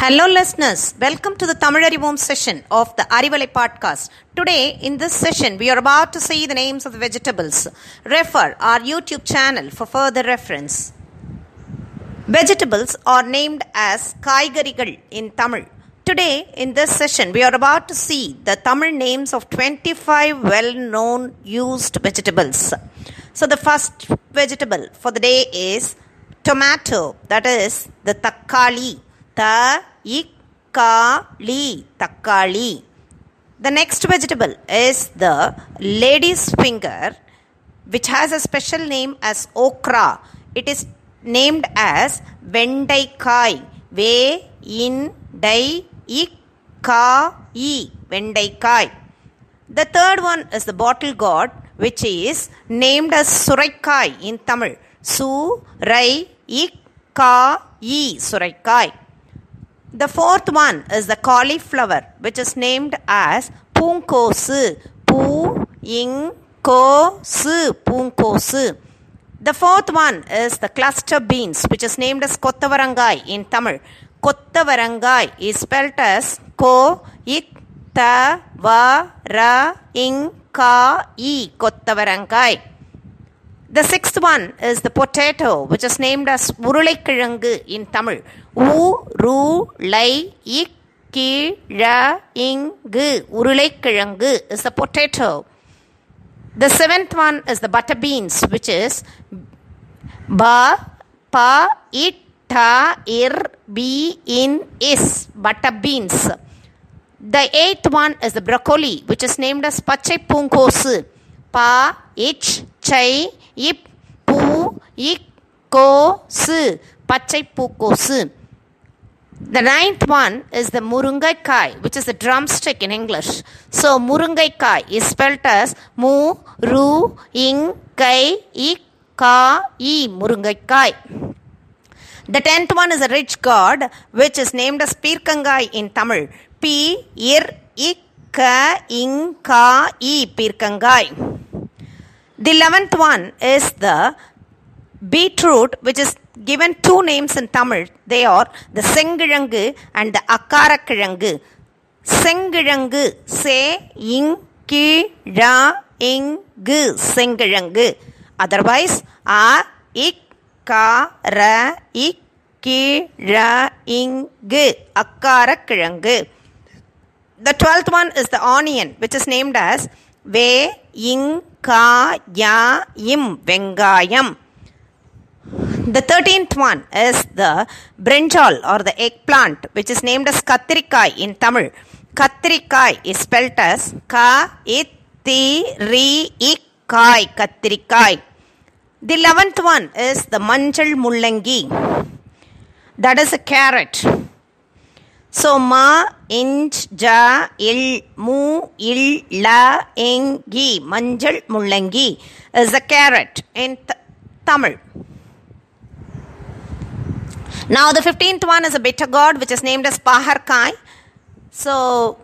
Hello, listeners. Welcome to the Tamilarivom session of the Arivalai podcast. Today, in this session, we are about to see the names of the vegetables. Refer our YouTube channel for further reference. Vegetables are named as Kaigarigal in Tamil. Today, in this session, we are about to see the Tamil names of 25 well known used vegetables. So, the first vegetable for the day is tomato, that is the takkali. Ta ikkali, takkali. The next vegetable is the lady's finger, which has a special name as okra. It is named as vendaikai. Ve in dai ikka e vendaikai. The third one is the bottle gourd, which is named as suraikai in Tamil. Su rai ikka e suraikai. The fourth one is the cauliflower, which is named as Punkosu. Pu ing ko su Punkosu. The fourth one is the cluster beans, which is named as Kottavarangai in Tamil. Kottavarangai is spelled as Ko it va ra ka Kottavarangai. The sixth one is the potato, which is named as Urulaikirangu in Tamil. U-ru-lai ikkirangu. Urulaikirangu is the potato. The seventh one is the butter beans, which is ba, pa, ta, ir, be, in, is. Butter beans. The eighth one is the broccoli, which is named as Pachai Punkosu. Pa, ich, chai, ip, pu, ik, ko, su. Pachai Pukosu. The ninth one is the Murungai which is the drumstick in English. So Murungai is spelled as Mu, Ru, Ing, Kai, Ik, Ka, E. Murungai The tenth one is a rich god, which is named as Pirkangai in Tamil. P, Ir, Ik, Ka, Ing, Ka, E. Pirkangai. The eleventh one is the beetroot, which is given two names in Tamil. They are the Sengirangu and the Akarakirangu. Sengirangu, se, ing, ki, ra, ing, gu, Sengirangu. Otherwise, a, ik, ka, ra, ik, ki, ra, ing, gu, Akarakirangu. The twelfth one is the onion, which is named as ve, ing, ka, ya, im, vengayam. The thirteenth one is the brinjal or the eggplant, which is named as kathirikai in Tamil. Kathirikai is spelled as ka it ti ri ikai kathirikai. The eleventh one is the manjal mullangi. That is a carrot. So ma ja il mu il la engi manjal mullangi is a carrot in Tamil. Now the 15th one is a bitter gourd which is named as Paharkai. So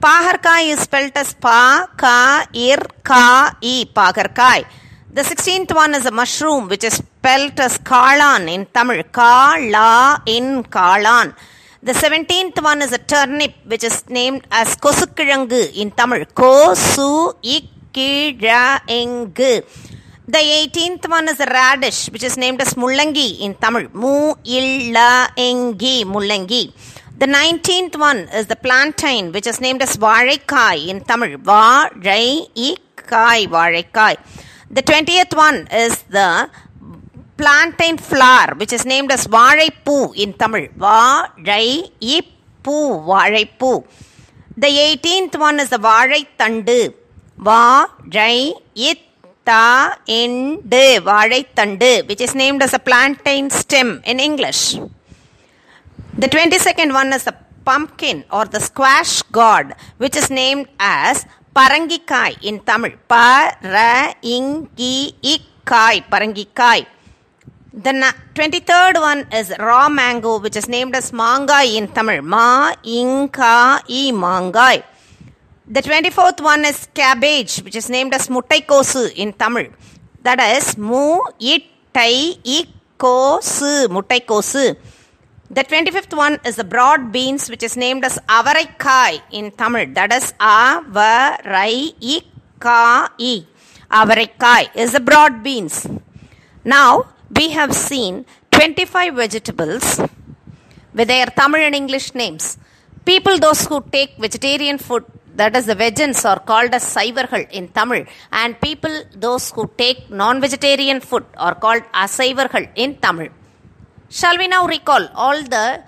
Paharkai is spelled as Pa, Ka, Ir, Ka, I, Paharkai. The 16th one is a mushroom which is spelled as Kalan in Tamil. Ka, La, in Kalan. The 17th one is a turnip which is named as Kosukirangu in Tamil. Ko, Su, Ikkirangu. The 18th one is a radish, which is named as Mullangi in Tamil. Mu illa engi Mullangi. The 19th one is the plantain, which is named as Varaikai in Tamil. Varai ikai Varaikai. The 20th one is the plantain flower, which is named as Vazhaipoo in Tamil. Vazhaipoo, Vazhaipoo. The 18th one is the Vazhaithandu. Vazhaithandu, Vazhaithandu, which is named as a plantain stem in English. The 22nd one is the pumpkin or the squash gourd, which is named as Parangikai in Tamil. Parangikai, Parangikai. The na- 23rd one is raw mango, which is named as mangai in Tamil. Ma-ing-ka-i mangai. The 24th one is cabbage, which is named as muttaikosu in Tamil. That is mu ittai ikosu muttaikosu. The 25th one is the broad beans, which is named as avaraikai in Tamil. That is avaraikai. Avaraikai is the broad beans. Now we have seen 25 vegetables with their Tamil and English names. People, those who take vegetarian food, that is the vegans, are called as Saivargal in Tamil, and people, those who take non vegetarian food, are called Asaivargal in Tamil. Shall we now recall all the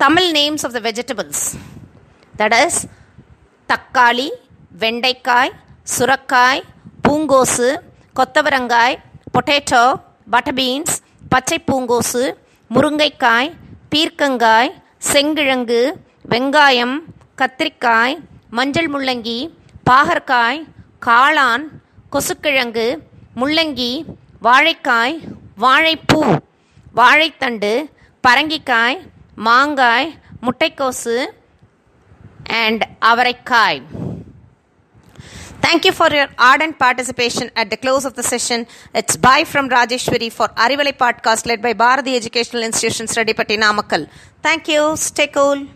Tamil names of the vegetables? That is தக்காளி வெண்டைக்காய் சுரக்காய் பூங்கோசு கொத்தவரங்காய் potato Butter beans பச்சை பூங்கோசு முருங்கைக்காய் பீர்க்கங்காய் செங்கிழங்கு வெங்காயம் கத்திரிக்காய் மஞ்சள் முள்ளங்கி பாகற்காய் காளான் கொசுக்கிழங்கு முள்ளங்கி வாழைக்காய் வாழைப்பூ வாழைத்தண்டு பரங்கிக்காய் மாங்காய் முட்டைக்கோசு அண்ட் அவரைக்காய். Thank you for your ardent participation at the close of the session. It's bye from Rajeshwari for Arivalai podcast led by Bharati Educational Institutions, Redipati Namakkal. Thank you. Stay cool.